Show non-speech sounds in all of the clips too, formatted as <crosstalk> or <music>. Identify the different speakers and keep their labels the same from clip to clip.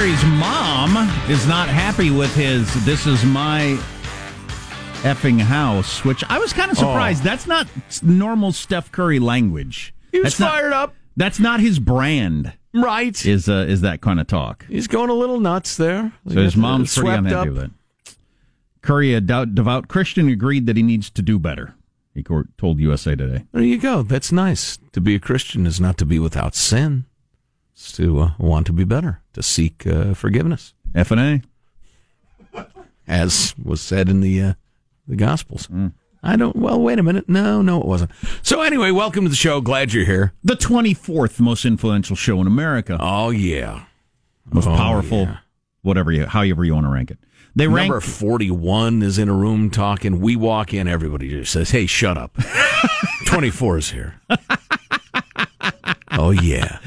Speaker 1: Curry's mom is not happy with his "This is my effing house," which I was kind of surprised. That's not normal Steph Curry language.
Speaker 2: Oh. He was
Speaker 1: That's not-
Speaker 2: fired up.
Speaker 1: That's not his brand.
Speaker 2: Right.
Speaker 1: Is uh, is that kind of talk?
Speaker 2: He's going a little nuts there.
Speaker 1: So his mom's pretty unhappy
Speaker 2: up.
Speaker 1: with it. Curry, a devout, Christian, agreed that he needs to do better. He told USA Today.
Speaker 2: There you go. That's nice. To be a Christian is not to be without sin. It's to uh, want to be better, to seek uh, forgiveness,
Speaker 1: F and A.
Speaker 2: as was said in the uh, the Gospels.
Speaker 1: Mm.
Speaker 2: I don't. Well, wait a minute. No, no, it wasn't. So anyway, welcome to the show. Glad you're here.
Speaker 1: The twenty fourth most influential show in America.
Speaker 2: Oh yeah,
Speaker 1: most
Speaker 2: Oh,
Speaker 1: powerful,
Speaker 2: yeah.
Speaker 1: whatever you, however you want to rank it. They rank
Speaker 2: Number 41 is in a room talking. We walk in, everybody just says, Hey, shut up. <laughs> 24 is here. oh, yeah.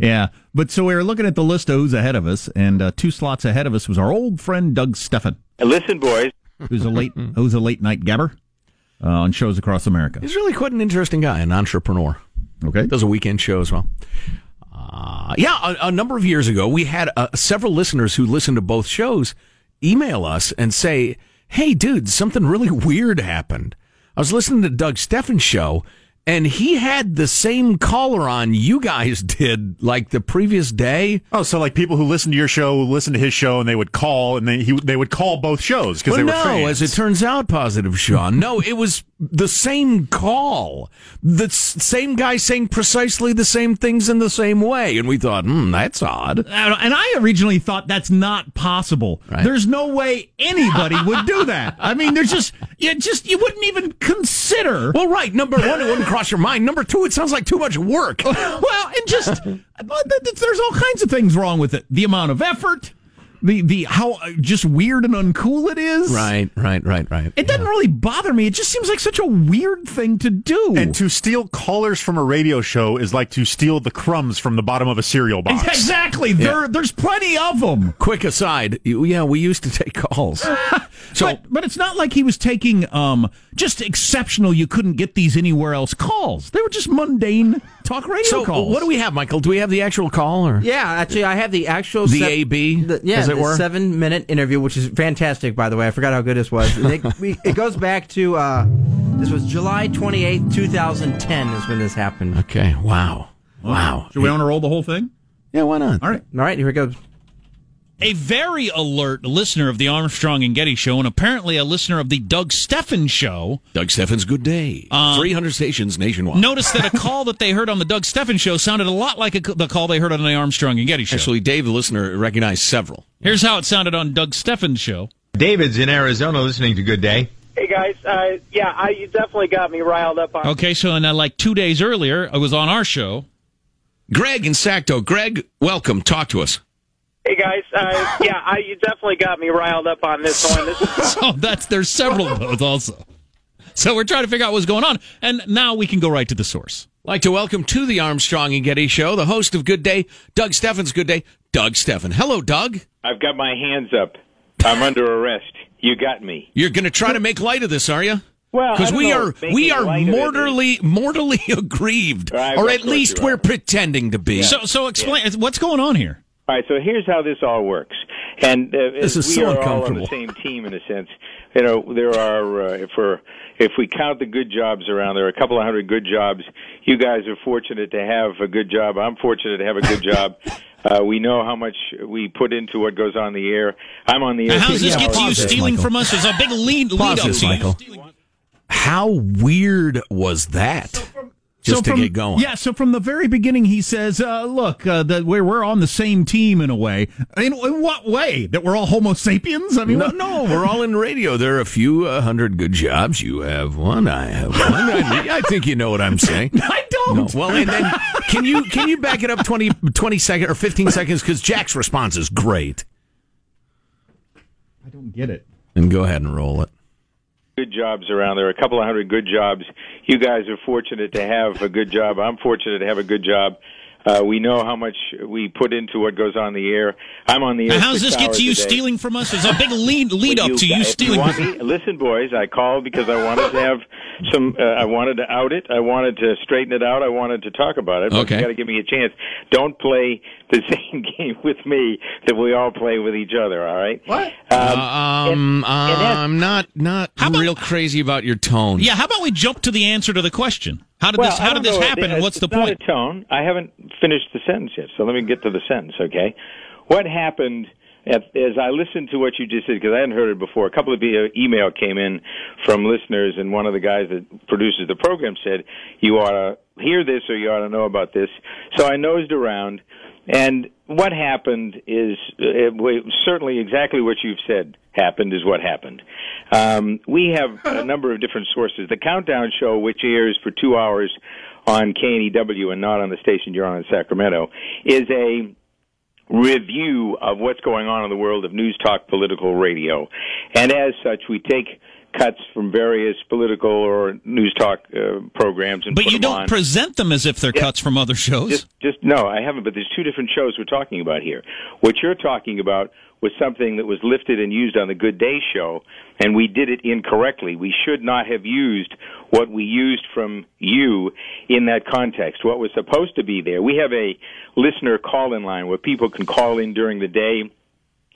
Speaker 1: Yeah, but so we were looking at the list of who's ahead of us, and uh, two slots ahead of us was our old friend Doug Stephan,
Speaker 3: Listen, boys. <laughs>
Speaker 1: who's a late who's a late night gabber uh, on shows across America.
Speaker 2: He's really quite an interesting guy, an entrepreneur.
Speaker 1: Okay,
Speaker 2: Does a weekend show as well. Uh, yeah, a, a number of years ago, we had uh, several listeners who listened to both shows email us and say, Hey, dude, something really weird happened. I was listening to Doug Stephan's show, and he had the same caller on you guys did like the previous day.
Speaker 4: Oh, so like people who listen to your show listen to his show, and they would call, and they he, they would call both shows because
Speaker 2: Well,
Speaker 4: they were
Speaker 2: no,
Speaker 4: fans.
Speaker 2: as it turns out, positive, Sean. No, it was the same call. The s- same guy saying precisely the same things in the same way. And we thought, hmm, that's odd.
Speaker 1: and I originally thought that's not possible.
Speaker 2: Right.
Speaker 1: There's no way anybody would do that. I mean, there's just you just you wouldn't even consider.
Speaker 2: Well, right. Number one, it wouldn't cross your mind. Number two, it sounds like too much work. <laughs>
Speaker 1: well, and just <laughs> there's all kinds of things wrong with it. The amount of effort, the the how uh, just weird and uncool it is.
Speaker 2: Right, right, right, right.
Speaker 1: It doesn't really bother me. It just seems like such a weird thing to do.
Speaker 4: And to steal callers from a radio show is like to steal the crumbs from the bottom of a cereal box. <laughs>
Speaker 1: Exactly. There, there's plenty of them.
Speaker 2: Quick aside, yeah, we used to take calls. <laughs> So
Speaker 1: but, but it's not like he was taking um just exceptional. You couldn't get these anywhere else calls. They were just mundane talk radio
Speaker 2: So
Speaker 1: calls.
Speaker 2: what do we have, Michael? Do we have the actual call or
Speaker 3: Yeah, actually, I have the actual
Speaker 2: The
Speaker 3: sev-
Speaker 2: AB,
Speaker 3: the- yeah,
Speaker 2: as it
Speaker 3: the
Speaker 2: were?
Speaker 3: seven minute interview, which is fantastic. By the way, I forgot how good this was. It, we, it goes back to uh, this was July twenty eighth, two thousand ten, is when this happened.
Speaker 2: Okay, wow. Wow.
Speaker 1: Should we want to roll the whole thing?
Speaker 2: Yeah, why not?
Speaker 1: All right.
Speaker 3: All right, here it goes.
Speaker 5: A very alert listener of the Armstrong and Getty show, and apparently a listener of the Doug Stephan show,
Speaker 2: Doug Stephan's, good day. 300 stations nationwide.
Speaker 5: noticed that a <laughs> call that they heard on the Doug Stephan show sounded a lot like a, the call they heard on the Armstrong and Getty show.
Speaker 2: Actually, Dave, the listener, recognized several.
Speaker 5: Here's how it sounded on Doug Stephan's show.
Speaker 6: David's in Arizona listening to Good Day.
Speaker 7: Hey guys, uh, yeah, I, you definitely got me riled up on.
Speaker 5: Okay, so and uh, like two days earlier, I was on our show.
Speaker 2: Greg in Sacto. Greg, welcome. Talk to us.
Speaker 7: Hey guys, uh, <laughs> yeah, I, you definitely got me riled up on this one. This is, <laughs>
Speaker 5: So that's there's several of those also. So we're trying to figure out what's going on, and now we can go right to the source.
Speaker 2: Like to welcome to the Armstrong and Getty Show the host of Good Day, Doug Stephan's. Good day, Doug Stephan. Hello, Doug.
Speaker 8: I've got my hands up. I'm under arrest. You got me.
Speaker 2: You're going to try to make light of this, are you?
Speaker 8: Well,
Speaker 2: because we
Speaker 8: know
Speaker 2: are we are
Speaker 8: light of it
Speaker 2: mortally mortally <laughs> aggrieved,
Speaker 8: I-
Speaker 2: or at least we're
Speaker 8: are.
Speaker 2: pretending to be.
Speaker 5: So so explain what's going on here.
Speaker 8: All right, so here's how this all works, and uh,
Speaker 2: This is
Speaker 8: we
Speaker 2: so
Speaker 8: are all on
Speaker 2: uncomfortable.
Speaker 8: the same team in a sense. You know, there are uh, if we're if we count the good jobs around, there are a couple of hundred good jobs. You guys are fortunate to have a good job. I'm fortunate to have a good job. <laughs> Uh, we know how much we put into what goes on the air. I'm on the air.
Speaker 5: Now, how does this
Speaker 8: six
Speaker 5: get to you
Speaker 8: hours a
Speaker 5: stealing from us? There's a big lead, lead
Speaker 2: Pause
Speaker 5: up
Speaker 2: this,
Speaker 5: to.
Speaker 2: Michael. How weird was that? Just to
Speaker 1: from,
Speaker 2: get going.
Speaker 1: Yeah, so from the very beginning, he says, uh, "Look, uh, that we're we're on the same team in a way. In, in what way? That we're all Homo sapiens? I mean,
Speaker 2: No, no, we're all in radio. There are a few uh, hundred good jobs. You have one. I have one. I, I think you know what I'm saying. <laughs>
Speaker 1: I don't.
Speaker 2: No. Well, and then can you can you back it up 20, 20 seconds or fifteen seconds because Jack's response is great.
Speaker 1: I don't get it.
Speaker 2: And go ahead and roll it.
Speaker 8: Good jobs around. There are a couple of hundred good jobs. You guys are fortunate to have a good job. I'm fortunate to have a good job. Uh, we know how much we put into what goes on the air. I'm on the air.
Speaker 5: Now, how does this get to you
Speaker 8: a day.
Speaker 5: stealing from us? There's a big <laughs> lead lead
Speaker 8: Well,
Speaker 5: up to you
Speaker 8: if
Speaker 5: stealing.
Speaker 8: want me, listen, boys. I called because I wanted to have some. Uh, I wanted to out it. I wanted to straighten it out. I wanted to talk about it. But
Speaker 2: Okay.
Speaker 8: you got to give me a chance. Don't play the <laughs> same game with me that we all play with each other. All right.
Speaker 1: What?
Speaker 8: Um,
Speaker 2: Um,
Speaker 8: and that's-
Speaker 2: I'm not not
Speaker 5: How about-
Speaker 2: real crazy about your tone.
Speaker 5: Yeah, how about we jump to the answer to the question? How did
Speaker 8: well,
Speaker 5: this how did this
Speaker 8: know.
Speaker 5: happen,
Speaker 8: It-
Speaker 5: and what's the
Speaker 8: not
Speaker 5: point?
Speaker 8: a tone. I haven't finished the sentence yet, so let me get to the sentence. Okay. What happened? As as I listened to what you just said, because I hadn't heard it before, a couple of email came in from listeners, and one of the guys that produces the program said, "You ought to hear this, or you ought to know about this." So I nosed around, and what happened is uh, certainly exactly what you've said happened is what happened. Um, we have a <laughs> number of different sources. The Countdown Show, which airs for two hours on KNEW and not on the station you're on in Sacramento, is a review of what's going on in the world of news talk political radio. And as such, we take cuts from various political or news talk uh, programs and
Speaker 5: But you don't
Speaker 8: on.
Speaker 5: present them as if they're
Speaker 8: Yeah.
Speaker 5: cuts from other shows.
Speaker 8: Just, just no, I haven't. But there's two different shows we're talking about here. What you're talking about was something that was lifted and used on the Good Day show, and we did it incorrectly. We should not have used what we used from you in that context. What was supposed to be there. We have a listener call-in line where people can call in during the day.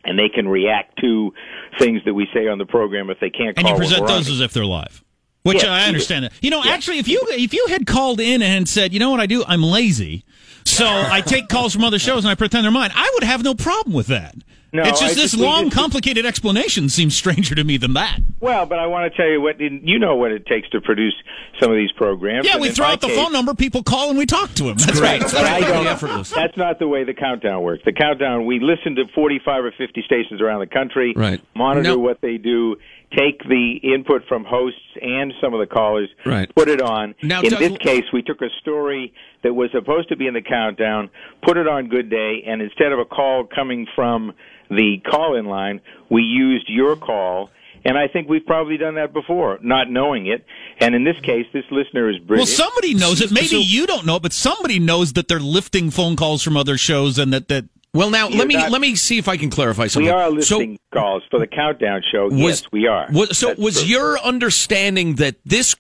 Speaker 8: And they can react to things that we say on the program if they can't
Speaker 5: and you present those as if they're live. Which
Speaker 8: Yeah,
Speaker 5: I understand that. You know,
Speaker 8: Yeah.
Speaker 5: actually, if you if you had called in and said, you know what I do, I'm lazy, so I take calls from other shows and I pretend they're mine, I would have no problem with that.
Speaker 8: No,
Speaker 5: it's
Speaker 8: I
Speaker 5: just this
Speaker 8: just-
Speaker 5: long,
Speaker 8: just-
Speaker 5: complicated explanation seems stranger to me than that.
Speaker 8: Well, but I want to tell you what you know what it takes to produce some of these programs.
Speaker 5: Yeah, we throw out the
Speaker 8: case-
Speaker 5: phone number, people call, and we talk to them. That's right.
Speaker 8: I don't. That's not the way the countdown works. The countdown, we listen to 45 or 50 stations around the country,
Speaker 2: Right.
Speaker 8: monitor
Speaker 2: No.
Speaker 8: what they do, take the input from hosts and some of the callers,
Speaker 2: Right.
Speaker 8: put it on.
Speaker 2: Now,
Speaker 8: in
Speaker 2: Doug-
Speaker 8: this case, we took a story that was supposed to be in the countdown, put it on Good Day, and instead of a call coming from the call-in line, we used your call. And I think we've probably done that before, not knowing it. And in this case, this listener is
Speaker 5: British.
Speaker 8: Well,
Speaker 5: somebody knows it. Maybe you don't know it, but somebody knows that they're lifting phone calls from other shows and that that.
Speaker 2: Well, now let me
Speaker 8: not-
Speaker 2: let me see if I can clarify something.
Speaker 8: we are
Speaker 2: So-
Speaker 8: listening calls for the countdown show. yes, we are.
Speaker 2: Was, so
Speaker 8: That's
Speaker 2: was your understanding that this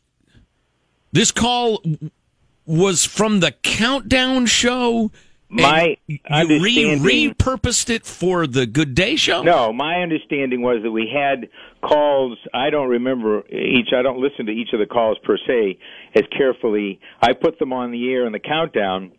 Speaker 2: this call was from the countdown show?
Speaker 8: My
Speaker 2: you re repurposed it for the Good Day show.
Speaker 8: No, my understanding was that we had calls. I don't remember each. I don't listen to each of the calls per se as carefully. I put them on the air in the countdown.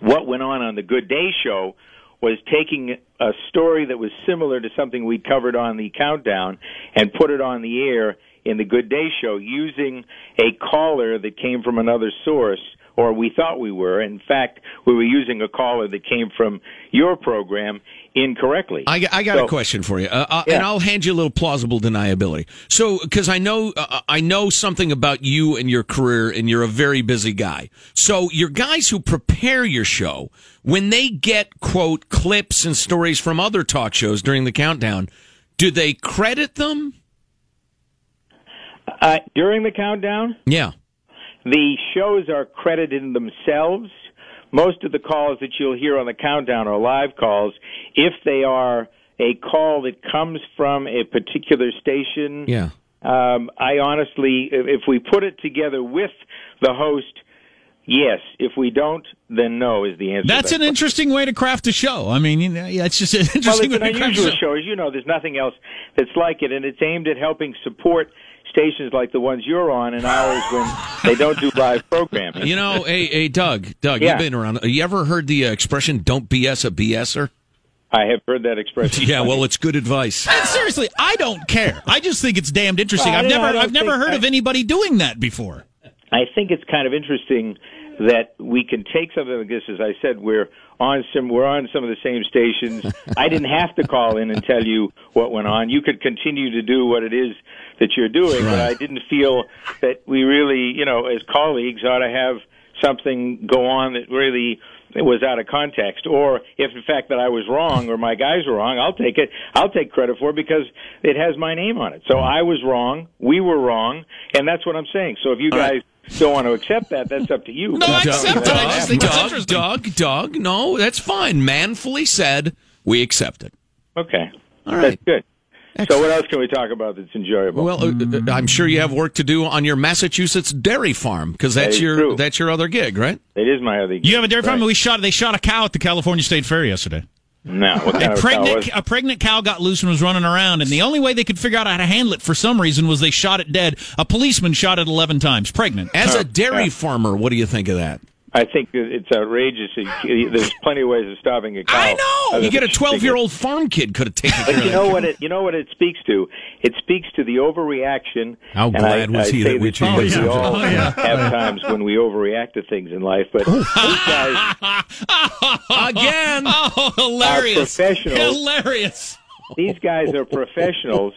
Speaker 8: What went on on the Good Day show was taking a story that was similar to something we covered on the countdown and put it on the air in the Good Day show using a caller that came from another source or we thought we were. In fact, we were using a caller that came from your program incorrectly.
Speaker 2: I, I got
Speaker 8: So-
Speaker 2: a question for you, uh, uh,
Speaker 8: Yeah.
Speaker 2: and I'll hand you a little plausible deniability. So, because I know uh, I know something about you and your career, and you're a very busy guy. So, your guys who prepare your show, when they get quote clips and stories from other talk shows during the countdown, do they credit them?
Speaker 8: Uh, during the countdown,
Speaker 2: Yeah.
Speaker 8: The shows are credited themselves. Most of the calls that you'll hear on the countdown are live calls. If they are a call that comes from a particular station,
Speaker 2: Yeah.
Speaker 8: um, I honestly, if we put it together with the host, yes. If we don't, then no is the answer.
Speaker 5: That's
Speaker 8: that
Speaker 5: an interesting way to craft a show. I mean, you know, yeah, it's just an
Speaker 8: well,
Speaker 5: interesting
Speaker 8: it's
Speaker 5: way
Speaker 8: an
Speaker 5: to craft a
Speaker 8: unusual
Speaker 5: show.
Speaker 8: show. As you know, there's nothing else that's like it, and it's aimed at helping support stations like the ones you're on and hours when they don't do live programming.
Speaker 2: You know, hey, hey, Doug, Doug,
Speaker 8: Yeah.
Speaker 2: you've been around. You ever heard the uh, expression "Don't BS a BSer"?
Speaker 8: I have heard that expression. <laughs>
Speaker 2: Yeah, well, it's good advice.
Speaker 5: And seriously, I don't care. I just think it's damned interesting.
Speaker 8: Well, I
Speaker 5: I've never, I've never
Speaker 8: think-
Speaker 5: heard of anybody doing that before.
Speaker 8: I think it's kind of interesting that we can take something like this. As I said, we're on some we're on some of the same stations. <laughs> I didn't have to call in and tell you what went on. You could continue to do what it is that you're doing, but I didn't feel that we really, you know, as colleagues, ought to have something go on that really was out of context or if in fact that I was wrong or my guys were wrong I'll take it I'll take credit for it because it has my name on it so I was wrong we were wrong and that's what I'm saying so if you guys don't want to accept that that's up to you
Speaker 5: No, I accept it. I just think it's
Speaker 2: Doug,
Speaker 5: interesting.
Speaker 2: Doug, Doug, no, that's fine. Manfully said, we accept it.
Speaker 8: okay
Speaker 2: All right.
Speaker 8: that's good so what else can we talk about that's enjoyable
Speaker 2: Well, uh, uh, I'm sure you have work to do on your Massachusetts dairy farm because that's
Speaker 8: is
Speaker 2: your
Speaker 8: true.
Speaker 2: that's your other gig, right?
Speaker 8: it is my other
Speaker 5: You have a dairy farm.
Speaker 8: Right.
Speaker 5: We shot. They shot a cow at the California State Fair yesterday.
Speaker 8: no what kind
Speaker 5: A
Speaker 8: of cow
Speaker 5: pregnant,
Speaker 8: was-
Speaker 5: a pregnant cow got loose and was running around, and the only way they could figure out how to handle it for some reason was they shot it dead. A policeman shot it eleven times. Pregnant.
Speaker 2: As a dairy
Speaker 8: yeah.
Speaker 2: farmer, what do you think of that?
Speaker 8: I think it's outrageous there's plenty of ways of stopping a cow
Speaker 2: I know. You get a 12 year old farm kid could have taken care of
Speaker 8: you know what it you know what it speaks to? It speaks to the overreaction.
Speaker 2: How
Speaker 8: and
Speaker 2: glad
Speaker 8: I,
Speaker 2: was
Speaker 8: I
Speaker 2: he that we changed
Speaker 8: we all
Speaker 2: Oh, yeah. <laughs>
Speaker 8: have times when we overreact to things in life. But <laughs> guys
Speaker 2: Again.
Speaker 5: Oh, hilarious!
Speaker 8: professionals.
Speaker 5: Hilarious.
Speaker 8: These guys are professionals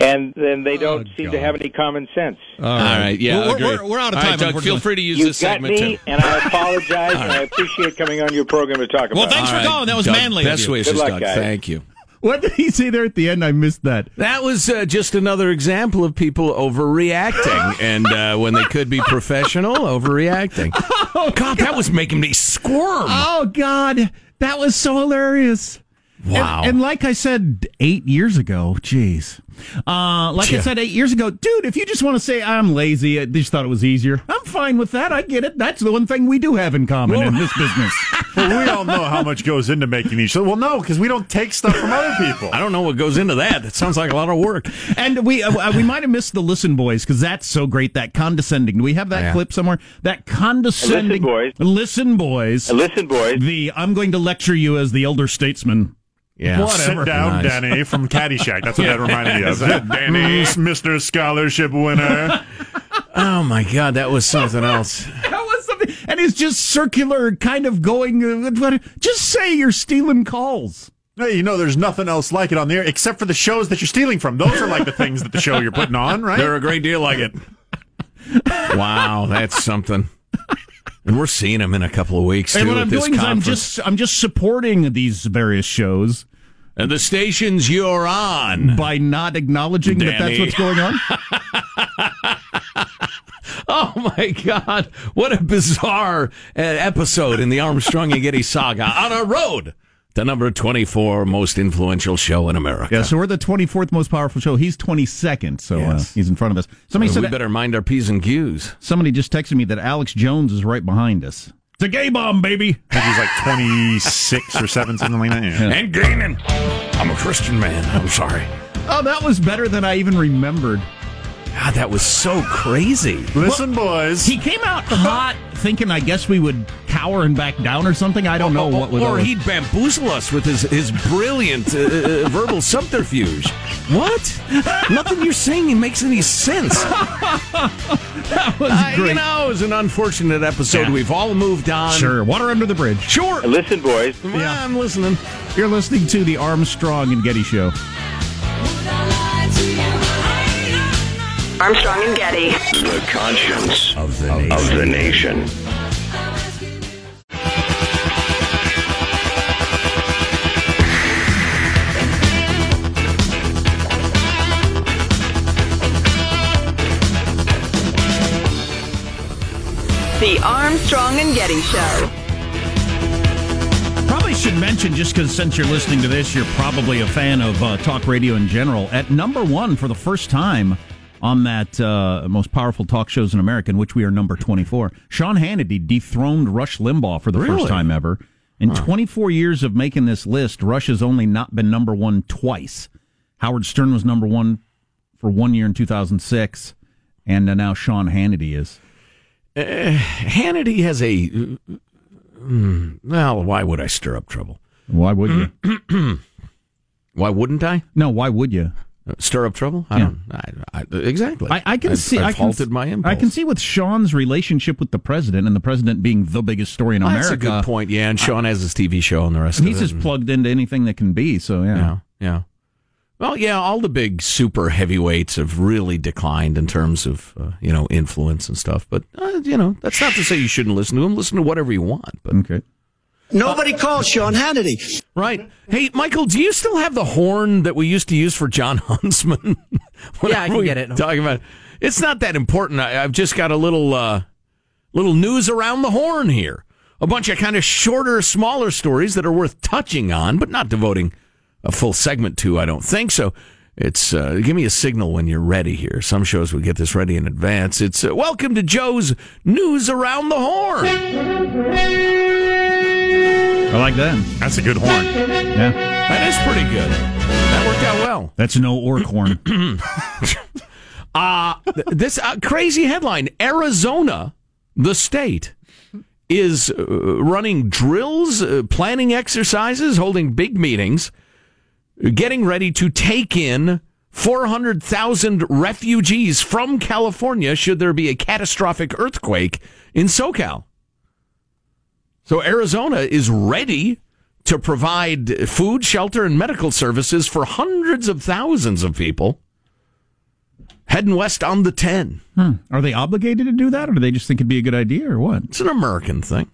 Speaker 8: and then they don't
Speaker 5: Oh,
Speaker 8: seem
Speaker 5: God.
Speaker 8: to have any common sense.
Speaker 2: All right, yeah,
Speaker 5: We're-
Speaker 2: agree.
Speaker 5: we're- we're out of
Speaker 2: All right,
Speaker 5: time,
Speaker 2: Doug, feel free to use
Speaker 8: You
Speaker 2: this
Speaker 8: got
Speaker 2: segment
Speaker 8: me
Speaker 2: too.
Speaker 8: and I apologize <laughs> and I appreciate coming on your program to talk about
Speaker 5: Well, thanks
Speaker 2: All
Speaker 5: for calling. That was
Speaker 2: Doug,
Speaker 5: manly of
Speaker 2: Best
Speaker 5: you.
Speaker 2: wishes,
Speaker 8: Good luck,
Speaker 2: Doug.
Speaker 8: guys.
Speaker 2: Thank you.
Speaker 1: What did he say there at the end? I missed that.
Speaker 2: That was uh, just another example of people overreacting, <laughs> and uh, when they could be professional, overreacting. <laughs> Oh god, that was making me squirm.
Speaker 1: Oh God, that was so hilarious.
Speaker 2: Wow.
Speaker 1: And, and like I said eight years ago, jeez. Uh, like
Speaker 2: Yeah.
Speaker 1: I said eight years ago, dude, if you just want to say I'm lazy, I just thought it was easier. I'm fine with that. I get it. That's the one thing we do have in common in this business. <laughs>
Speaker 4: Well, we all know how much goes into making these shows. Well, no, because we don't take stuff from other people. <laughs>
Speaker 2: I don't know what goes into that. That sounds like a lot of work.
Speaker 1: And we uh, we might have missed the listen boys because that's so great. That condescending. Do we have that
Speaker 2: Yeah.
Speaker 1: clip somewhere? That condescending.
Speaker 8: Listen boys.
Speaker 1: Listen boys.
Speaker 8: Listen, boys.
Speaker 1: The I'm going to lecture you as the elder statesman.
Speaker 2: Yeah.
Speaker 4: Sit down,
Speaker 2: Nice.
Speaker 4: Danny, from Caddyshack. That's what that reminded me of. Danny, Mr. Scholarship winner.
Speaker 2: Oh my God, that was something else.
Speaker 1: That was something, and it's just circular, kind of going. Uh, just say you're stealing calls.
Speaker 4: Hey, you know, there's nothing else like it on there except for the shows that you're stealing from. Those are like the things that the show you're putting on, right?
Speaker 2: They're a great deal like it. <laughs> wow, that's something. And we're seeing him in a couple of weeks too
Speaker 1: And what I'm doing is I'm just I'm just supporting these various shows.
Speaker 2: And the stations you're on.
Speaker 1: By not acknowledging that that's what's going on. <laughs>
Speaker 2: Oh my God! What a bizarre uh, episode in the Armstrong and Getty saga. On a road to number twenty-four most influential show in America.
Speaker 1: Yeah, so we're the 24th most powerful show. He's 22nd, so
Speaker 2: Yes.
Speaker 1: uh, he's in front of us. Somebody
Speaker 2: we
Speaker 1: said
Speaker 2: better mind our p's and q's.
Speaker 1: somebody just texted me that Alex Jones is right behind us. It's a gay bomb, baby.
Speaker 4: I think he's like 26 or 7, something like that. Yeah.
Speaker 2: And gaining. I'm a Christian man. I'm sorry.
Speaker 1: Oh, that was better than I even remembered.
Speaker 2: God, that was so crazy.
Speaker 4: Listen, boys.
Speaker 1: He came out hot, thinking I guess we would cower and back down or something. I don't know what would.
Speaker 2: or he'd bamboozle us with his his brilliant uh, uh, verbal subterfuge. What? Nothing you're saying makes any sense. <laughs>
Speaker 1: that was
Speaker 2: Uh,
Speaker 1: great.
Speaker 2: you know, it was an unfortunate episode.
Speaker 1: Yeah.
Speaker 2: We've all moved on.
Speaker 1: Sure, water under the bridge.
Speaker 2: Sure.
Speaker 8: Listen, boys.
Speaker 2: Yeah, I'm listening.
Speaker 1: You're listening to the Armstrong and Getty Show.
Speaker 9: Armstrong and Getty.
Speaker 10: The conscience of the nation. Of the nation.
Speaker 9: The Armstrong and Getty Show.
Speaker 1: Probably should mention, just because since you're listening to this, you're probably a fan of uh, talk radio in general. At number one for the first time on that uh, most powerful talk shows in America, in which we are number 24, Sean Hannity dethroned Rush Limbaugh for the
Speaker 2: Really?
Speaker 1: first time ever. In 24 years of making this list, Rush has only not been number one twice. Howard Stern was number one for one year in 2006, and uh, now Sean Hannity is.
Speaker 2: Uh, Hannity has a. mm, well, why would I stir up trouble?
Speaker 1: Why would you? <clears throat>
Speaker 2: Why wouldn't I?
Speaker 1: No, why would you?
Speaker 2: Stir up trouble? I
Speaker 1: Yeah.
Speaker 2: don't. I, I, exactly.
Speaker 1: I, I can
Speaker 2: I've-
Speaker 1: see.
Speaker 2: I've
Speaker 1: I can,
Speaker 2: halted my impulse.
Speaker 1: I can see with Sean's relationship with the president, and the president being the biggest story in
Speaker 2: Well,
Speaker 1: America.
Speaker 2: That's a good point. Yeah, and Sean has his TV show and the rest it.
Speaker 1: He's just plugged into anything that can be. So yeah.
Speaker 2: Yeah, yeah. Well, yeah, all the big super heavyweights have really declined in terms of uh, you know influence and stuff. But uh, you know, that's not to say you shouldn't listen to him. Listen to whatever you want. But
Speaker 1: Okay.
Speaker 11: Nobody calls Sean Hannity.
Speaker 2: right, hey, Michael, do you still have the horn that we used to use for Jon <laughs> Huntsman?
Speaker 3: Yeah, I can
Speaker 2: Whenever we
Speaker 3: get it.
Speaker 2: Talking about it's not that important. I, I've just got a little uh, little news around the horn here. A bunch of kind of shorter, smaller stories that are worth touching on, but not devoting a full segment to. I don't think so. It's uh, give me a signal when you're ready here. Some shows we get this ready in advance. It's uh, welcome to Joe's news around the horn.
Speaker 1: I like that.
Speaker 4: That's a good horn.
Speaker 1: Yeah.
Speaker 2: That is pretty good. That worked out well.
Speaker 1: That's no orc horn. <clears throat>
Speaker 2: Uh, this uh, crazy headline Arizona, the state, is uh, running drills, uh, planning exercises, holding big meetings, getting ready to take in 400,000 refugees from California should there be a catastrophic earthquake in SoCal. So Arizona is ready to provide food, shelter, and medical services for hundreds of thousands of people heading west on the 10.
Speaker 1: Hmm. Are they obligated to do that, or do they just think it'd be a good idea, or what?
Speaker 2: It's an American thing.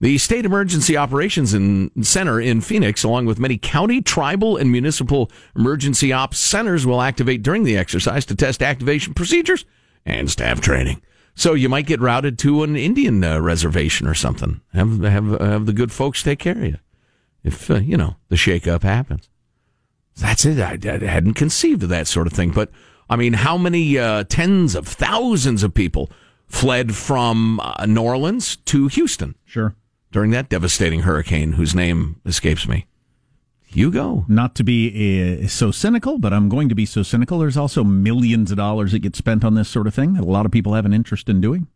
Speaker 2: The State Emergency Operations in, Center in Phoenix, along with many county, tribal, and municipal emergency ops centers, will activate during the exercise to test activation procedures and staff training. So you might get routed to an Indian uh, reservation or something. Have have have the good folks take care of you if uh, you know the shakeup happens. That's it. I, I hadn't conceived of that sort of thing, but I mean, how many uh, tens of thousands of people fled from uh, New Orleans to Houston
Speaker 1: Sure.
Speaker 2: During that devastating hurricane, whose name escapes me? Hugo.
Speaker 1: Not to be uh, so cynical, but I'm going to be so cynical. There's also millions of dollars that get spent on this sort of thing that a lot of people have an interest in doing.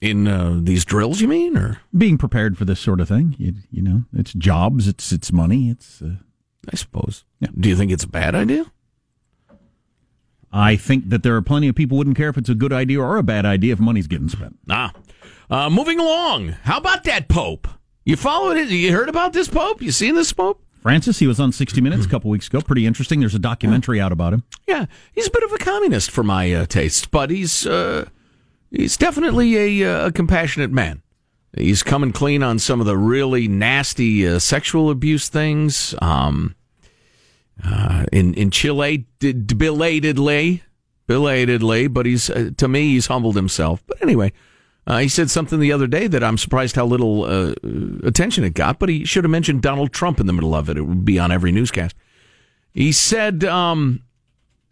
Speaker 2: In uh, these drills, you mean, or
Speaker 1: Being prepared for this sort of thing, you, you know, it's jobs, it's it's money, it's. Uh,
Speaker 2: I suppose.
Speaker 1: Yeah.
Speaker 2: Do you think it's a bad idea?
Speaker 1: I think that there are plenty of people wouldn't care if it's a good idea or a bad idea if money's getting spent.
Speaker 2: Ah. Uh, moving along. How about that Pope? You followed it? You heard about this Pope? You seen this Pope?
Speaker 1: Francis, he was on 60 Minutes a couple weeks ago. Pretty interesting. There's a documentary out about him.
Speaker 2: Yeah, he's a bit of a communist for my uh, taste, but he's uh, he's definitely a, uh, a compassionate man. He's coming clean on some of the really nasty uh, sexual abuse things. Um, uh, in in Chile, d- d- belatedly, belatedly, but he's uh, to me he's humbled himself. But anyway, uh, he said something the other day that I'm surprised how little uh, attention it got. But he should have mentioned Donald Trump in the middle of it. It would be on every newscast. He said. Um,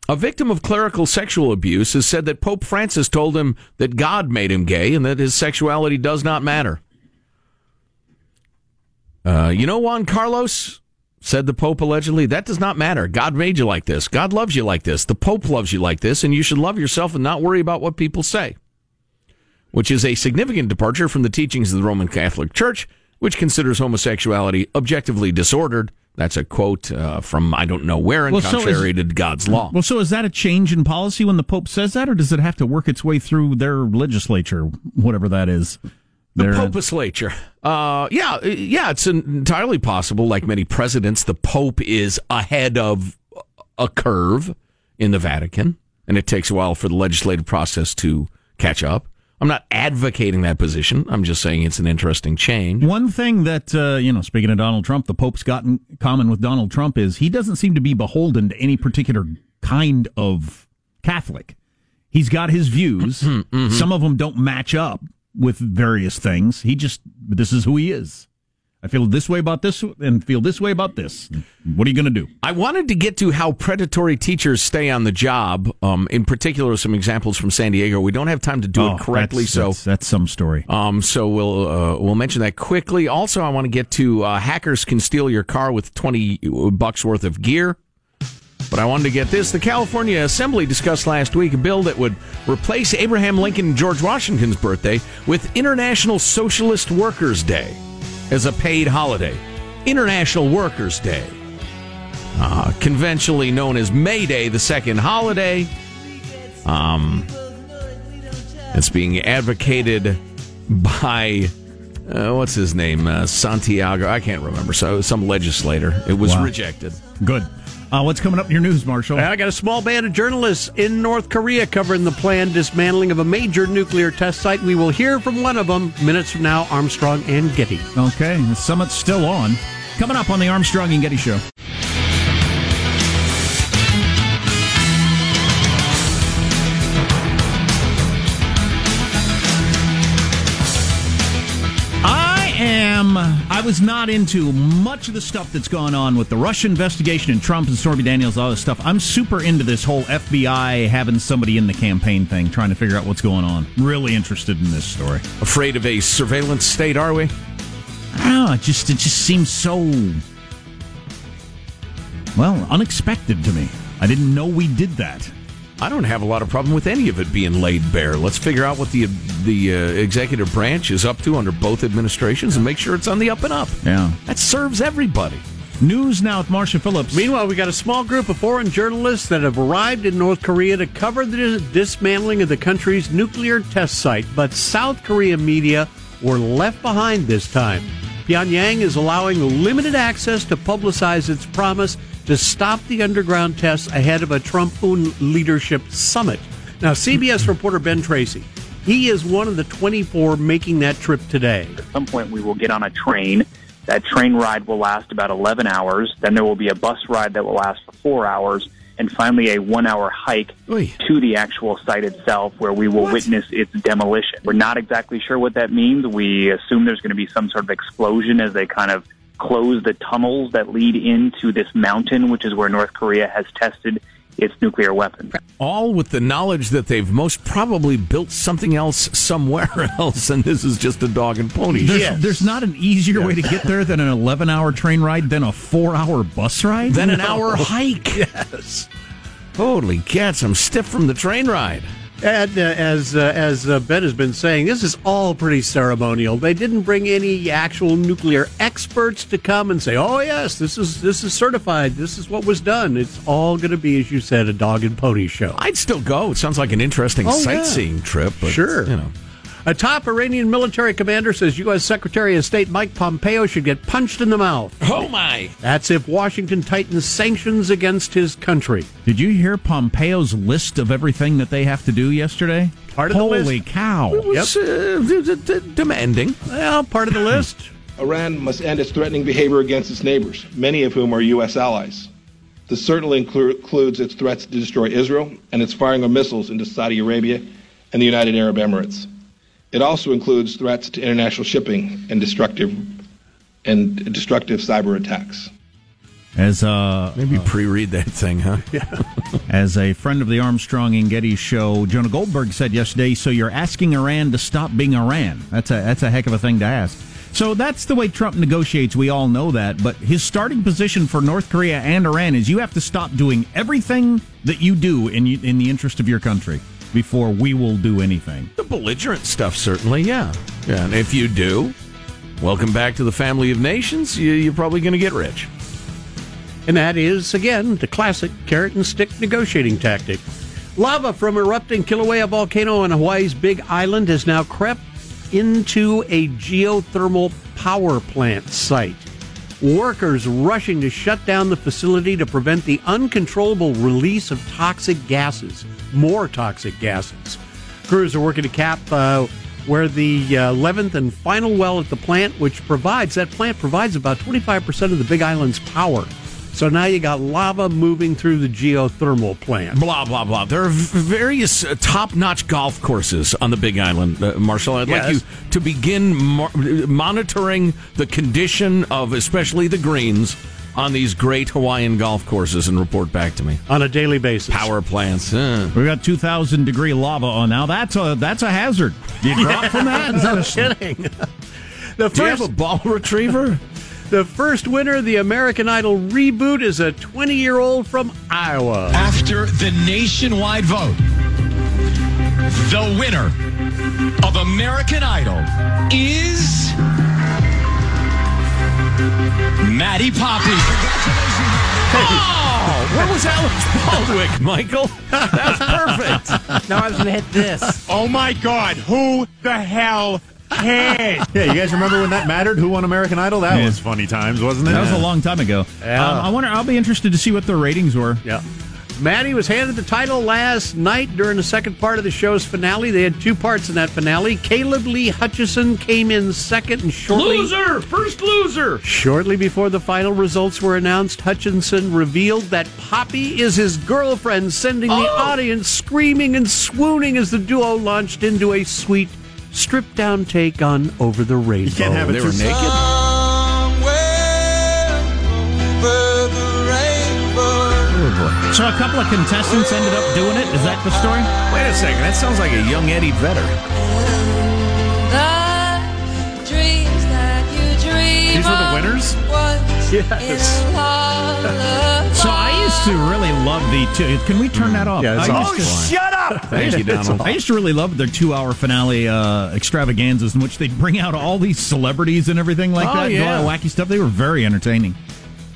Speaker 2: a victim of clerical sexual abuse has said that Pope Francis told him that God made him gay and that his sexuality does not matter. Uh, you know, Juan Carlos, said the Pope allegedly, that does not matter. God made you like this. God loves you like this. The Pope loves you like this, and you should love yourself and not worry about what people say. Which is a significant departure from the teachings of the Roman Catholic Church, which considers homosexuality objectively disordered that's a quote uh, from I don't know where, and well, contrary so is, to God's law.
Speaker 1: Well, so is that a change in policy when the Pope says that, or does it have to work its way through their legislature, whatever that is?
Speaker 2: The Popeslature. Uh, yeah, yeah, it's entirely possible. Like many presidents, the Pope is ahead of a curve in the Vatican, and it takes a while for the legislative process to catch up. I'm not advocating that position. I'm just saying it's an interesting change.
Speaker 1: One thing that, uh, you know, speaking of Donald Trump, the Pope's got in common with Donald Trump is he doesn't seem to be beholden to any particular kind of Catholic. He's got his views. <clears throat> mm-hmm. Some of them don't match up with various things. He just, this is who he is. I feel this way about this and feel this way about this. What are you going to do?
Speaker 2: I wanted to get to how predatory teachers stay on the job. Um, in particular, some examples from San Diego. We don't have time to do oh, it correctly,
Speaker 1: that's,
Speaker 2: so
Speaker 1: that's, that's, some story.
Speaker 2: Um, so we'll uh, we'll mention that quickly. Also, I want to get to uh, hackers can steal your car with twenty bucks worth of gear. But I wanted to get this. The California Assembly discussed last week a bill that would replace Abraham Lincoln and George Washington's birthday with International Socialist Workers' Day as a paid holiday. International Workers' Day, uh, conventionally known as May Day, the second holiday. Um, it's being advocated by uh, what's his name, uh, Santiago. I can't remember. So some legislator. It was wow. rejected.
Speaker 1: Good. Uh, what's coming up in your news, Marshall?
Speaker 12: I got a small band of journalists in North Korea covering the planned dismantling of a major nuclear test site. We will hear from one of them minutes from now, Armstrong and Getty.
Speaker 1: Okay, the summit's still on. Coming up on the Armstrong and Getty Show. Am. I was not into much of the stuff that's gone on with the Russia investigation and Trump and Stormy Daniels, all this stuff. I'm super into this whole FBI having somebody in the campaign thing, trying to figure out what's going on. Really interested in this story.
Speaker 2: Afraid of a surveillance state, are we?
Speaker 1: I don't know. It just it just seems so well unexpected to me. I didn't know we did that.
Speaker 2: I don't have a lot of problem with any of it being laid bare. Let's figure out what the the uh, executive branch is up to under both administrations and make sure it's on the up and up.
Speaker 1: Yeah,
Speaker 2: that serves everybody.
Speaker 1: News now with Marshall Phillips.
Speaker 12: Meanwhile, we got a small group of foreign journalists that have arrived in North Korea to cover the dismantling of the country's nuclear test site, but South Korea media were left behind this time. Pyongyang is allowing limited access to publicize its promise to stop the underground tests ahead of a Trump leadership summit. Now, CBS reporter Ben Tracy, he is one of the 24 making that trip today.
Speaker 13: At some point, we will get on a train. That train ride will last about 11 hours. Then there will be a bus ride that will last for four hours. And finally, a one hour hike Oy. to the actual site itself where we will what? witness its demolition. We're not exactly sure what that means. We assume there's going to be some sort of explosion as they kind of close the tunnels that lead into this mountain, which is where North Korea has tested its nuclear weapons.
Speaker 2: All with the knowledge that they've most probably built something else somewhere <laughs> else, and this is just a dog and pony.
Speaker 1: There's, yes. there's not an easier way to get there than an 11 hour train ride, than a four hour bus ride,
Speaker 2: than an hour hike. <laughs>
Speaker 1: Yes.
Speaker 2: Holy cats, I'm stiff from the train ride.
Speaker 12: And uh, as uh, as uh, Ben has been saying, this is all pretty ceremonial. They didn't bring any actual nuclear experts to come and say, "Oh yes, this is this is certified. This is what was done." It's all going to be, as you said, a dog and pony show.
Speaker 2: I'd still go. It sounds like an interesting oh, sightseeing
Speaker 12: yeah.
Speaker 2: trip. But,
Speaker 12: sure,
Speaker 2: you know.
Speaker 12: A top Iranian military commander says U.S. Secretary of State Mike Pompeo should get punched in the mouth.
Speaker 2: Oh, my.
Speaker 12: That's if Washington tightens sanctions against his country.
Speaker 1: Did you hear Pompeo's list of everything that they have to do yesterday?
Speaker 12: Part of the
Speaker 1: Holy
Speaker 12: list.
Speaker 1: cow.
Speaker 2: It was uh, d- d- d- demanding.
Speaker 12: Well, part of the <clears throat> list.
Speaker 14: Iran must end its threatening behavior against its neighbors, many of whom are U.S. allies. This certainly inclu- includes its threats to destroy Israel and its firing of missiles into Saudi Arabia and the United Arab Emirates. It also includes threats to international shipping and destructive and destructive cyber attacks.
Speaker 1: As uh,
Speaker 2: Maybe pre-read that thing, huh? <laughs>
Speaker 1: As a friend of the Armstrong and Getty show, Jonah Goldberg said yesterday, so you're asking Iran to stop being Iran. That's a that's a heck of a thing to ask. So that's the way Trump negotiates. We all know that. But his starting position for North Korea and Iran is you have to stop doing everything that you do in in the interest of your country before we will do anything.
Speaker 2: The belligerent stuff, certainly, yeah. Yeah, and if you do, welcome back to the family of nations. You, you're probably going to get rich.
Speaker 12: And that is, again, the classic carrot and stick negotiating tactic. Lava from erupting Kilauea volcano on Hawaii's Big Island has now crept into a geothermal power plant site. Workers rushing to shut down the facility to prevent the uncontrollable release of toxic gases, more toxic gases. Crews are working to cap uh, where the uh, 11th and final well at the plant, which provides, that plant provides about 25% of the Big Island's power. So now you got lava moving through the geothermal plant.
Speaker 2: Blah, blah, blah. There are v- various uh, top notch golf courses on the Big Island, uh, Marshall. I'd like you to begin mar- monitoring the condition of especially the greens on these great Hawaiian golf courses and report back to me.
Speaker 12: On a daily basis.
Speaker 2: Power plants. uh.
Speaker 1: We got 2,000 degree lava on now. That's a that's a hazard. You drop from that?
Speaker 12: Is that? a kidding. <laughs> The
Speaker 2: Do you have
Speaker 12: first,
Speaker 2: a ball retriever?
Speaker 12: The first winner of the American Idol reboot is a 20 year old from Iowa.
Speaker 15: After the nationwide vote, the winner of American Idol is Maddie Poppe.
Speaker 2: Oh, where was Alex Baldwick, Michael? That's perfect. <laughs>
Speaker 3: Now I was going to hit this.
Speaker 15: Oh my God, who the hell cares?
Speaker 4: Yeah, you guys remember when that mattered? Who won American Idol? That
Speaker 1: Yeah.
Speaker 4: was funny times, wasn't it?
Speaker 1: That was a long time ago.
Speaker 12: Yeah.
Speaker 1: Um, I wonder. I'll be interested to see what the ratings were.
Speaker 12: Yeah. Maddie was handed the title last night during the second part of the show's finale. They had two parts in that finale. Caleb Lee Hutchinson came in second and shortly
Speaker 2: Loser! First loser!
Speaker 12: Shortly before the final results were announced, Hutchinson revealed that Poppe is his girlfriend, sending the
Speaker 2: Oh.
Speaker 12: audience screaming and swooning as the duo launched into a sweet, stripped down take on Over the Rainbow.
Speaker 4: You can't have it
Speaker 2: They were
Speaker 4: too-
Speaker 2: naked.
Speaker 1: So a couple of contestants ended up doing it. Is that the story?
Speaker 2: Wait a second. That sounds like a young Eddie Vedder.
Speaker 4: These were the winners? <laughs>
Speaker 12: Yes.
Speaker 1: So I used to really love the two. Can we turn that off?
Speaker 4: Yeah,
Speaker 1: I
Speaker 4: off.
Speaker 1: used to-
Speaker 2: Shut up! Thank you, <laughs> Donald.
Speaker 1: I used to really love their two-hour finale uh, extravaganzas in which they'd bring out all these celebrities and everything like
Speaker 2: Oh,
Speaker 1: that, and
Speaker 2: yeah.
Speaker 1: all that wacky stuff. They were very entertaining.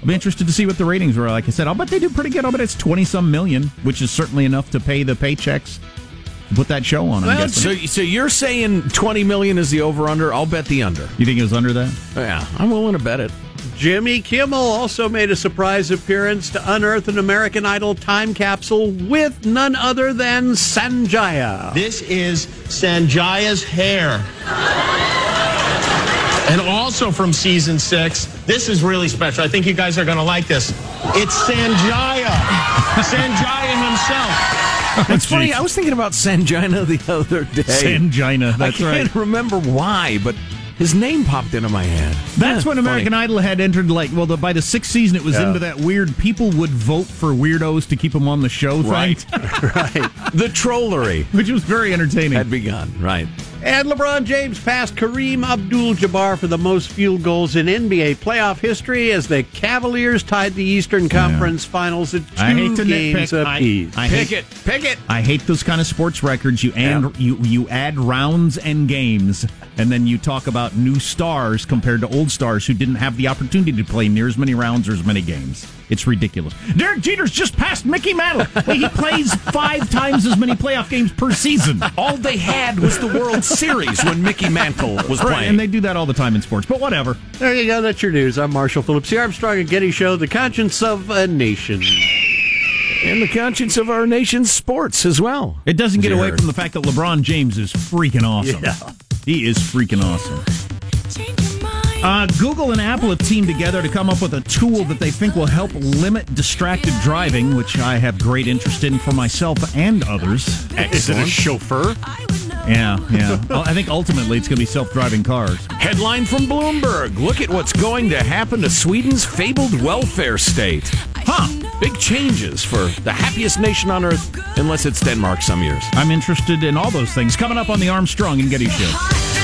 Speaker 1: I'll be interested to see what the ratings were. Like I said, I'll bet they do pretty good. I'll bet it's twenty some million, which is certainly enough to pay the paychecks put that show on.
Speaker 2: Well, so, so you're saying 20 million is the over-under? I'll bet the under.
Speaker 1: you think it was under that?
Speaker 2: Yeah, I'm willing to bet it.
Speaker 12: Jimmy Kimmel also made a surprise appearance to unearth an American Idol time capsule with none other than Sanjaya.
Speaker 16: This is Sanjaya's hair. And also from season six, this is really special. I think you guys are going to like this. It's Sanjaya. Sanjaya himself.
Speaker 2: It's funny. I was thinking about Sanjina the other day.
Speaker 1: Sangina, that's right.
Speaker 2: I can't
Speaker 1: right.
Speaker 2: remember why, but his name popped into my head.
Speaker 1: That's
Speaker 2: Yeah,
Speaker 1: when American
Speaker 2: funny.
Speaker 1: Idol had entered, like, well, the, by the sixth season, it was
Speaker 12: Yeah.
Speaker 1: into that weird people would vote for weirdos to keep them on the show thing,
Speaker 2: Right. <laughs>
Speaker 12: right. <laughs>
Speaker 2: The trollery
Speaker 1: which was very entertaining.
Speaker 2: had begun. Right.
Speaker 12: And LeBron James passed Kareem Abdul Jabbar for the most field goals in NBA playoff history as the Cavaliers tied the Eastern Conference Finals at two
Speaker 1: I hate
Speaker 12: games
Speaker 1: nitpick. I,
Speaker 12: apiece.
Speaker 1: I
Speaker 2: Pick
Speaker 1: hate,
Speaker 2: it. Pick it.
Speaker 1: I hate those kind of sports records. You and you you add rounds and games, and then you talk about new stars compared to old stars who didn't have the opportunity to play near as many rounds or as many games. It's ridiculous. Derek Jeter's just passed Mickey Mantle. Well, he plays five times as many playoff games per season.
Speaker 2: All they had was the World Series when Mickey Mantle was
Speaker 1: Right,
Speaker 2: playing.
Speaker 1: and they do that all the time in sports. But whatever.
Speaker 12: There you go. That's your news. I'm Marshall Phillips, the Armstrong and Getty Show, the conscience of a nation.
Speaker 2: and the conscience of our nation's sports as well.
Speaker 1: It doesn't get away from the fact that LeBron James is freaking awesome.
Speaker 12: Yeah.
Speaker 1: He is freaking awesome. Uh, Google and Apple have teamed together to come up with a tool that they think will help limit distracted driving, which I have great interest in for myself and others.
Speaker 4: Is it a chauffeur?
Speaker 1: Yeah, yeah. Well, I think ultimately it's going to be self-driving cars.
Speaker 2: Headline from Bloomberg Look at what's going to happen to Sweden's fabled welfare state. Huh. Big changes for the happiest nation on earth, unless it's Denmark some years.
Speaker 1: I'm interested in all those things. Coming up on the Armstrong and Getty Show.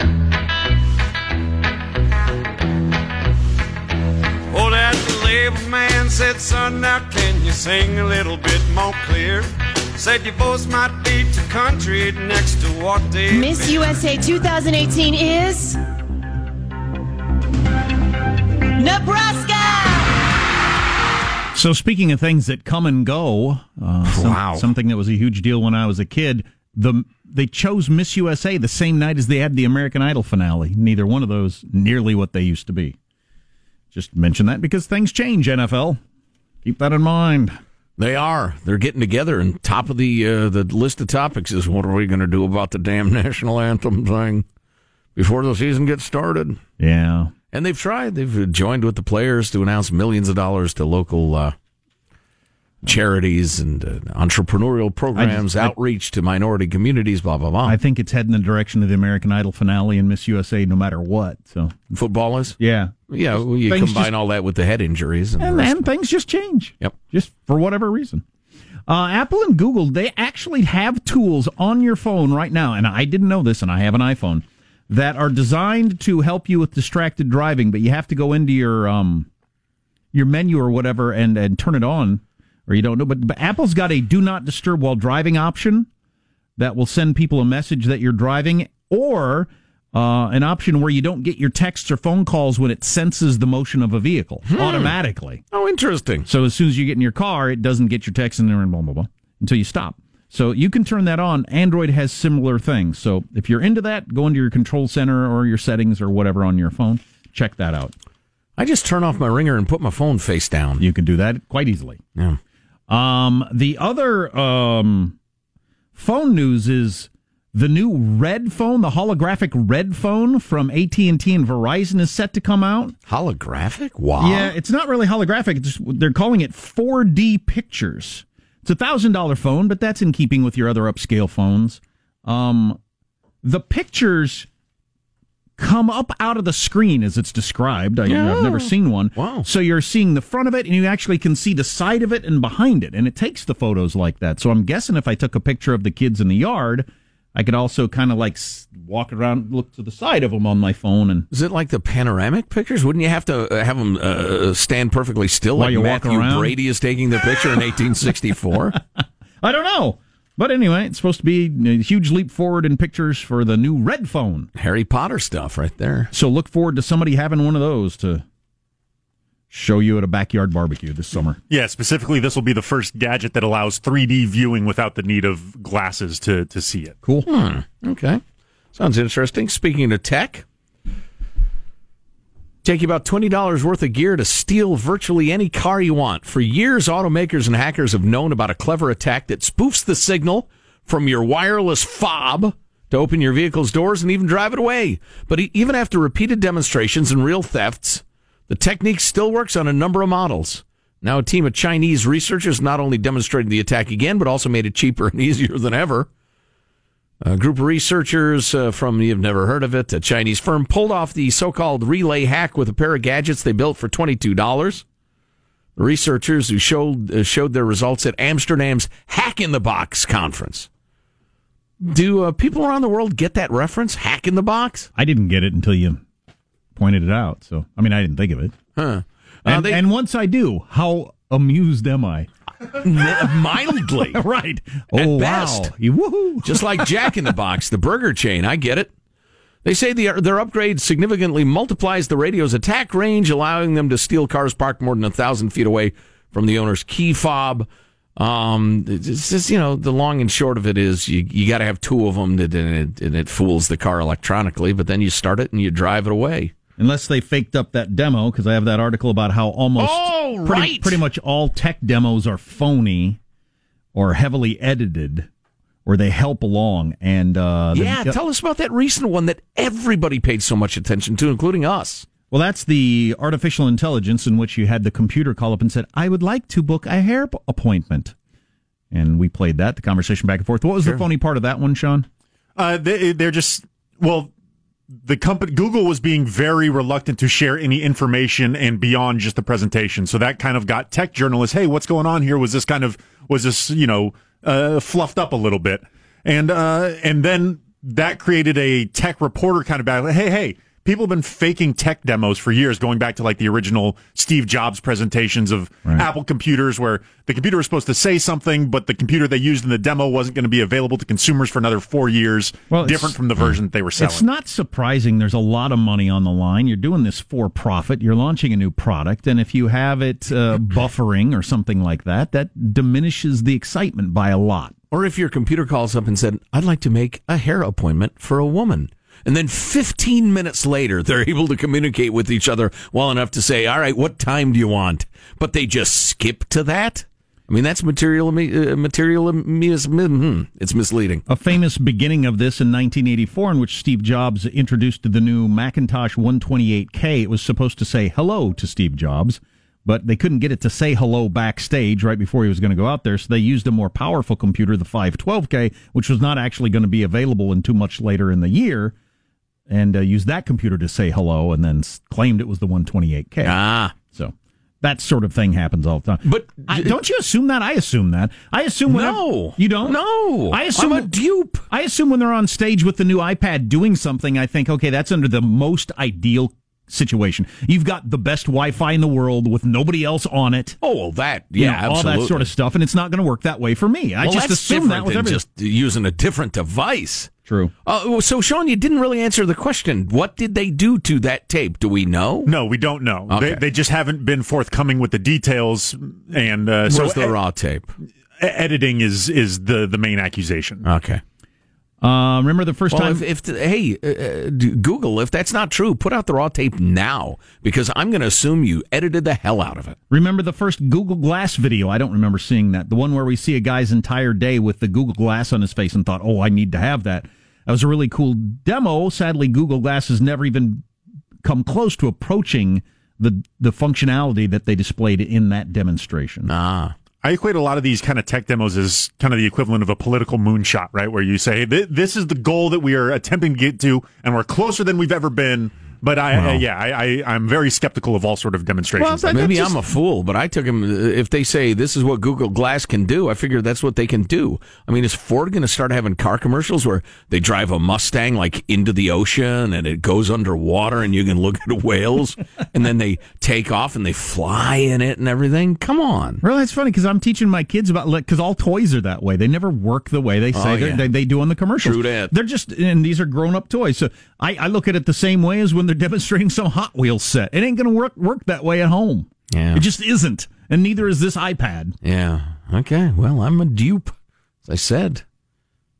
Speaker 17: Label man said, son, now can you sing a little bit more clear? Said your voice might be to country next to what they
Speaker 18: Miss USA 2018 is Nebraska.
Speaker 1: So, speaking of things that come and go, uh, some-
Speaker 2: Wow.
Speaker 1: something that was a huge deal when I was a kid, the they chose Miss USA the same night as they had the American Idol finale. Neither one of those nearly what they used to be. Just mention that because things change. NFL, keep that in mind.
Speaker 2: They are. They're getting together, and top of the uh, the list of topics is what are we going to do about the damn <laughs> national anthem thing before the season gets started?
Speaker 1: Yeah,
Speaker 2: And they've tried. They've joined with the players to announce millions of dollars to local uh, charities and uh, entrepreneurial programs,
Speaker 1: I-
Speaker 2: outreach to minority communities, blah, blah, blah.
Speaker 1: I think it's heading in the direction of the American Idol finale and Miss USA, no matter what. So,
Speaker 2: Football is?
Speaker 1: yeah,
Speaker 2: Yeah, well, you
Speaker 1: Things
Speaker 2: combine
Speaker 1: just-
Speaker 2: all that with the head injuries. And,
Speaker 1: and things just change.
Speaker 2: Yep.
Speaker 1: Just for whatever reason. Uh, Apple and Google, they actually have tools on your phone right now, and I didn't know this, and I have an iPhone, that are designed to help you with distracted driving, but you have to go into your um your menu or whatever and, and turn it on, or you don't know. But, but Apple's got a do not disturb while driving option that will send people a message that you're driving, or uh, an option where you don't get your texts or phone calls when it senses the motion of a vehicle automatically.
Speaker 2: Oh, interesting.
Speaker 1: So as soon as you get in your car, it doesn't get your text in there and blah blah blah until you stop. So you can turn that on. Android has similar things. So if you're into that, go into your control center or your settings or whatever on your phone. Check that out.
Speaker 2: I just turn off my ringer and put my phone face down.
Speaker 1: You can do that quite easily.
Speaker 2: Yeah.
Speaker 1: Um, the other um, phone news is the new red phone, the holographic red phone from AT and T and Verizon is set to come out.
Speaker 2: Holographic? Wow.
Speaker 1: Yeah, it's not really holographic. It's just, they're calling it 4D pictures. It's a thousand dollar phone, but that's in keeping with your other upscale phones. Um, the pictures come up out of the screen as it's described. I, I've never seen one. Wow. So you're seeing the front of it, and you actually can see the side of it and behind it, and it takes the photos like that. So I'm guessing if I took a picture of the kids in the yard, I could also kind of like walk around, look to the side of them on my phone, and
Speaker 2: Is it like the panoramic pictures? Wouldn't you have to uh, have them uh, stand perfectly still
Speaker 1: While
Speaker 2: like Mathew
Speaker 1: around?
Speaker 2: Brady is taking the picture in 1864? <laughs>
Speaker 1: I don't know. But anyway, it's supposed to be a huge leap forward in pictures for the new red phone.
Speaker 2: Harry Potter stuff right there.
Speaker 1: So look forward to somebody having one of those to show you at a backyard barbecue this summer.
Speaker 4: Yeah, specifically, this will be the first gadget that allows 3D viewing without the need of glasses to, to see it.
Speaker 1: Cool.
Speaker 2: Hmm. Okay. Sounds interesting. Speaking of tech, take you about $20 worth of gear to steal virtually any car you want. For years, automakers and hackers have known about a clever attack that spoofs the signal from your wireless fob to open your vehicle's doors and even drive it away. But even after repeated demonstrations and real thefts, the technique still works on a number of models. Now, a team of Chinese researchers not only demonstrated the attack again, but also made it cheaper and <laughs> easier than ever. A group of researchers uh, from, you've never heard of it, a Chinese firm pulled off the so called relay hack with a pair of gadgets they built for $22. Researchers who showed, uh, showed their results at Amsterdam's Hack in the Box conference. Do uh, people around the world get that reference? Hack in the box?
Speaker 1: I didn't get it until you pointed it out. So, I mean, I didn't think of it.
Speaker 2: Huh.
Speaker 1: And,
Speaker 2: they-
Speaker 1: and once I do, how amused am I? <laughs>
Speaker 2: Mildly. <laughs>
Speaker 1: right.
Speaker 2: At
Speaker 1: Oh,
Speaker 2: best.
Speaker 1: wow. You. <laughs>
Speaker 2: Just like Jack in the Box, the burger chain. I get it. They say the, their upgrade significantly multiplies the radio's attack range, allowing them to steal cars parked more than a thousand feet away from the owner's key fob. Um, it's just, you know, the long and short of it is you, you got to have two of them and it, and it fools the car electronically, but then you start it and you drive it away.
Speaker 1: Unless they faked up that demo, because I have that article about how almost
Speaker 2: Oh,
Speaker 1: pretty,
Speaker 2: right.
Speaker 1: pretty much all tech demos are phony or heavily edited, or they help along. And uh, the-
Speaker 2: Yeah, tell us about that recent one that everybody paid so much attention to, including us.
Speaker 1: Well, that's the artificial intelligence in which you had the computer call up and said, "I would like to book a hair p- appointment," and we played that. The conversation back and forth. What was the phony part of that one, Sean?
Speaker 4: Uh, they, they're just well, the company Google was being very reluctant to share any information and beyond just the presentation. So that kind of got tech journalists, hey, what's going on here? Was this kind of was this you know uh, fluffed up a little bit? And uh, and then that created a tech reporter kind of battle. Hey, hey. People have been faking tech demos for years, going back to like the original Steve Jobs presentations of Apple computers, where the computer was supposed to say something, but the computer they used in the demo wasn't going to be available to consumers for another four years,
Speaker 1: Well,
Speaker 4: different from the version that they were selling.
Speaker 1: It's not surprising. There's a lot of money on the line. You're doing this for profit. You're launching a new product, and if you have it uh, buffering or something like that, that diminishes the excitement by a lot.
Speaker 2: Or if your computer calls up and said, I'd like to make a hair appointment for a woman. And then 15 minutes later, they're able to communicate with each other well enough to say, all right, what time do you want? But they just skip to that? I mean, that's material, uh, material, hmm, it's misleading.
Speaker 1: A famous beginning of this in 1984, in which Steve Jobs introduced the new Macintosh 128K. It was supposed to say hello to Steve Jobs, but they couldn't get it to say hello backstage right before he was going to go out there. So they used a more powerful computer, the 512K, which was not actually going to be available until much later in the year, and uh, used that computer to say hello, and then claimed it was the 128K.
Speaker 2: Ah,
Speaker 1: so. That sort of thing happens all the time.
Speaker 2: But
Speaker 1: I, don't you assume that? I assume that. I assume whenever,
Speaker 2: No.
Speaker 1: you don't.
Speaker 2: No.
Speaker 1: I assume
Speaker 2: I'm a dupe.
Speaker 1: I assume when they're on stage with the new iPad doing something, I think, okay, that's under the most ideal situation. You've got the best Wi-Fi in the world with nobody else on it.
Speaker 2: Oh, well, that,
Speaker 1: You
Speaker 2: yeah,
Speaker 1: know, all that sort of stuff, and it's not going to work that way for me. I
Speaker 2: well,
Speaker 1: just assume that with everything.
Speaker 2: just using a different device.
Speaker 1: True.
Speaker 2: Uh, so, Sean, you didn't really answer the question. What did they do to that tape? Do we know?
Speaker 4: No, we don't know.
Speaker 2: Okay.
Speaker 4: They, they just haven't been forthcoming with the details, and uh, so
Speaker 2: Where's the raw tape?
Speaker 4: e- editing is is the the main accusation.
Speaker 2: Okay.
Speaker 1: Uh, remember the first
Speaker 2: Well,
Speaker 1: time?
Speaker 2: if, if hey, uh, uh, Google, if that's not true, put out the raw tape now because I'm going to assume you edited the hell out of it.
Speaker 1: Remember the first Google Glass video? I don't remember seeing that. The one where we see a guy's entire day with the Google Glass on his face and thought, oh, I need to have that. That was a really cool demo. Sadly, Google Glass has never even come close to approaching the the functionality that they displayed in that demonstration.
Speaker 2: Ah.
Speaker 4: I equate a lot of these kind of tech demos as kind of the equivalent of a political moonshot, right? Where you say, "Th- "This is the goal that we are attempting to get to, and we're closer than we've ever been." But I,
Speaker 2: Well.
Speaker 4: uh, yeah, I, I, I'm very skeptical of all sort of demonstrations. like
Speaker 2: Maybe
Speaker 4: that.
Speaker 2: I'm a fool, but I took him. If they say this is what Google Glass can do, I figure that's what they can do. I mean, is Ford going to start having car commercials where they drive a Mustang like into the ocean and it goes underwater and you can look at whales <laughs> and then they take off and they fly in it and everything? Come on.
Speaker 1: Really, it's funny because I'm teaching my kids about because all toys are that way. They never work the way they say
Speaker 2: Oh,
Speaker 1: they're-
Speaker 2: yeah.
Speaker 1: they, they do on the commercials.
Speaker 2: True that.
Speaker 1: They're just and these are grown up toys. So I, I look at it the same way as when they're demonstrating some Hot Wheels set. It ain't going to work work that way at home.
Speaker 2: Yeah.
Speaker 1: It just isn't, and neither is this iPad.
Speaker 2: Yeah. Okay. Well, I'm a dupe. As I said,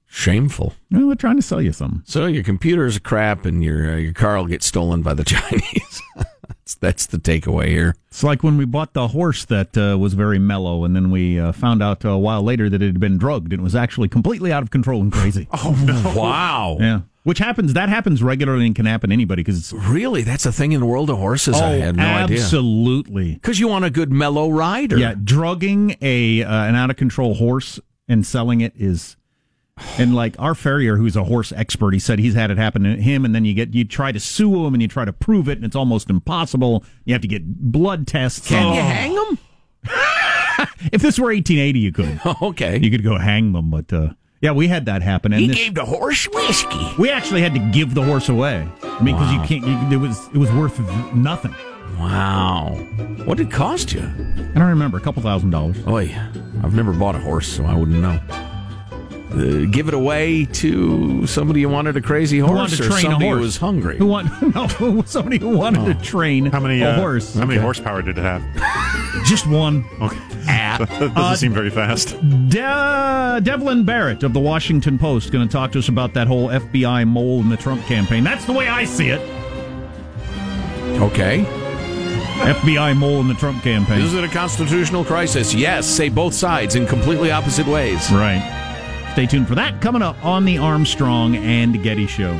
Speaker 2: shameful.
Speaker 1: Well, they're trying to sell you something.
Speaker 2: So your computer is crap and your uh, your car will get stolen by the <laughs> Chinese. <laughs> that's, that's the takeaway here.
Speaker 1: It's like when we bought the horse that uh, was very mellow, and then we uh, found out a while later that it had been drugged and was actually completely out of control and crazy. <laughs>
Speaker 4: oh no!
Speaker 2: Wow.
Speaker 1: Yeah, which happens. That happens regularly and can happen to anybody because
Speaker 2: Really? That's a thing in the world of horses? I had no idea.
Speaker 1: Oh, absolutely.
Speaker 2: Because you want a good mellow rider.
Speaker 1: Yeah, drugging a uh, an out of control horse and selling it is, and like our farrier, who's a horse expert, he said he's had it happen to him, and then you get you try to sue him and you try to prove it, and it's almost impossible. You have to get blood tests.
Speaker 2: Can
Speaker 1: Oh.
Speaker 2: you hang them? <laughs>
Speaker 1: If this were 1880, you could. <laughs>
Speaker 2: okay.
Speaker 1: You could go hang them, but uh, Yeah, we had that happen. And
Speaker 2: He
Speaker 1: this-
Speaker 2: gave the horse whiskey.
Speaker 1: we actually had to give the horse away. I mean, because
Speaker 2: Wow.
Speaker 1: you can't. You, it was it was worth nothing.
Speaker 2: Wow. What did it cost you?
Speaker 1: I don't remember. A couple thousand dollars.
Speaker 2: Oy, I've never bought a horse, so I wouldn't know. Uh, give it away to somebody who wanted a crazy horse
Speaker 1: wanted to
Speaker 2: or
Speaker 1: train a
Speaker 2: somebody
Speaker 1: horse?
Speaker 2: who was hungry.
Speaker 1: Who want <laughs> no somebody who wanted to train
Speaker 4: How many
Speaker 1: a
Speaker 4: uh,
Speaker 1: horse?
Speaker 4: How many
Speaker 1: Okay.
Speaker 4: horsepower did it have? <laughs>
Speaker 1: Just one.
Speaker 4: Okay. <laughs> that doesn't
Speaker 1: Uh,
Speaker 4: seem very fast.
Speaker 1: De- Devlin Barrett of the Washington Post going to talk to us about that whole FBI mole in the Trump campaign. That's the way I see it.
Speaker 2: Okay.
Speaker 1: FBI mole in the Trump campaign.
Speaker 2: Is it a constitutional crisis? Yes. Say both sides in completely opposite ways.
Speaker 1: Right. Stay tuned for that coming up on the Armstrong and Getty Show.